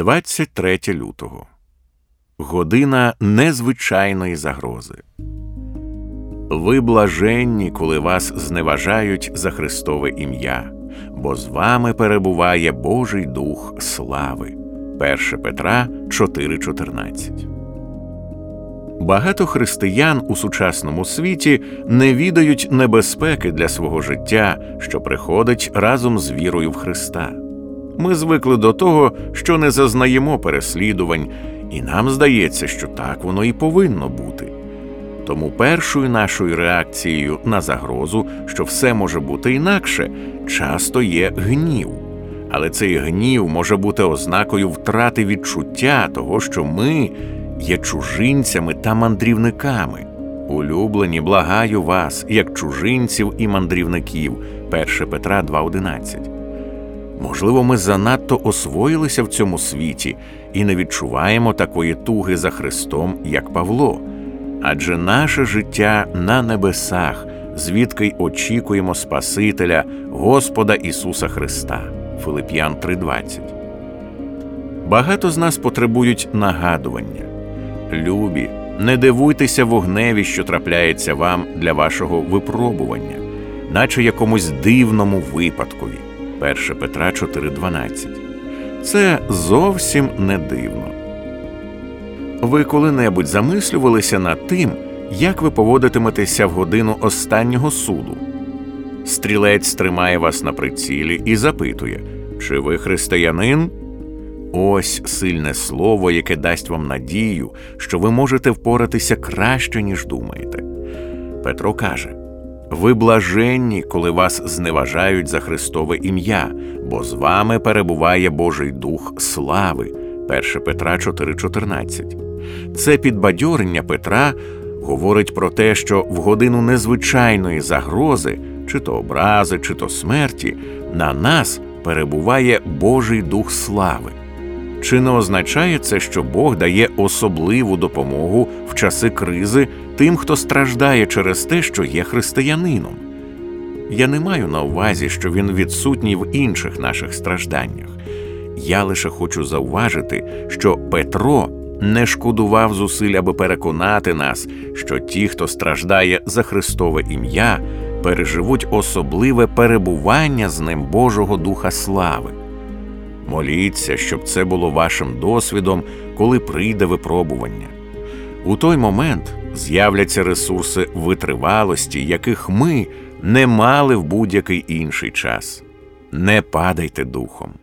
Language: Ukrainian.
23 лютого. Година незвичайної загрози. Ви блаженні, коли вас зневажають за Христове ім'я, бо з вами перебуває Божий Дух слави. 1 Петра 4,14. Багато християн у сучасному світі не відають небезпеки для свого життя, що приходить разом з вірою в Христа. Ми звикли до того, що не зазнаємо переслідувань, і нам здається, що так воно і повинно бути. Тому першою нашою реакцією на загрозу, що все може бути інакше, часто є гнів. Але цей гнів може бути ознакою втрати відчуття того, що ми є чужинцями та мандрівниками. Улюблені, благаю вас, як чужинців і мандрівників. 1 Петра 2,11 Можливо, ми занадто освоїлися в цьому світі і не відчуваємо такої туги за Христом, як Павло, адже наше життя на небесах, звідки й очікуємо Спасителя, Господа Ісуса Христа. Филип'ян 3:20. Багато з нас потребують нагадування. Любі, не дивуйтеся вогневі, що трапляється вам для вашого випробування, наче якомусь дивному випадкові. 1 Петра 4,12. Це зовсім не дивно. Ви коли-небудь замислювалися над тим, як ви поводитиметеся в годину останнього суду. Стрілець тримає вас на прицілі і запитує, чи ви християнин? Ось сильне слово, яке дасть вам надію, що ви можете впоратися краще, ніж думаєте. Петро каже ви блаженні, коли вас зневажають за Христове ім'я, бо з вами перебуває Божий Дух слави. 1 Петра 4,14. Це підбадьорення Петра говорить про те, що в годину незвичайної загрози, чи то образи, чи то смерті, на нас перебуває Божий Дух слави. Чи не означає це, що Бог дає особливу допомогу в часи кризи тим, хто страждає через те, що є християнином? Я не маю на увазі, що він відсутній в інших наших стражданнях. Я лише хочу зауважити, що Петро не шкодував зусиль, аби переконати нас, що ті, хто страждає за Христове ім'я, переживуть особливе перебування з ним Божого Духа слави. Моліться, щоб це було вашим досвідом, коли прийде випробування. У той момент з'являться ресурси витривалості, яких ми не мали в будь-який інший час. Не падайте духом.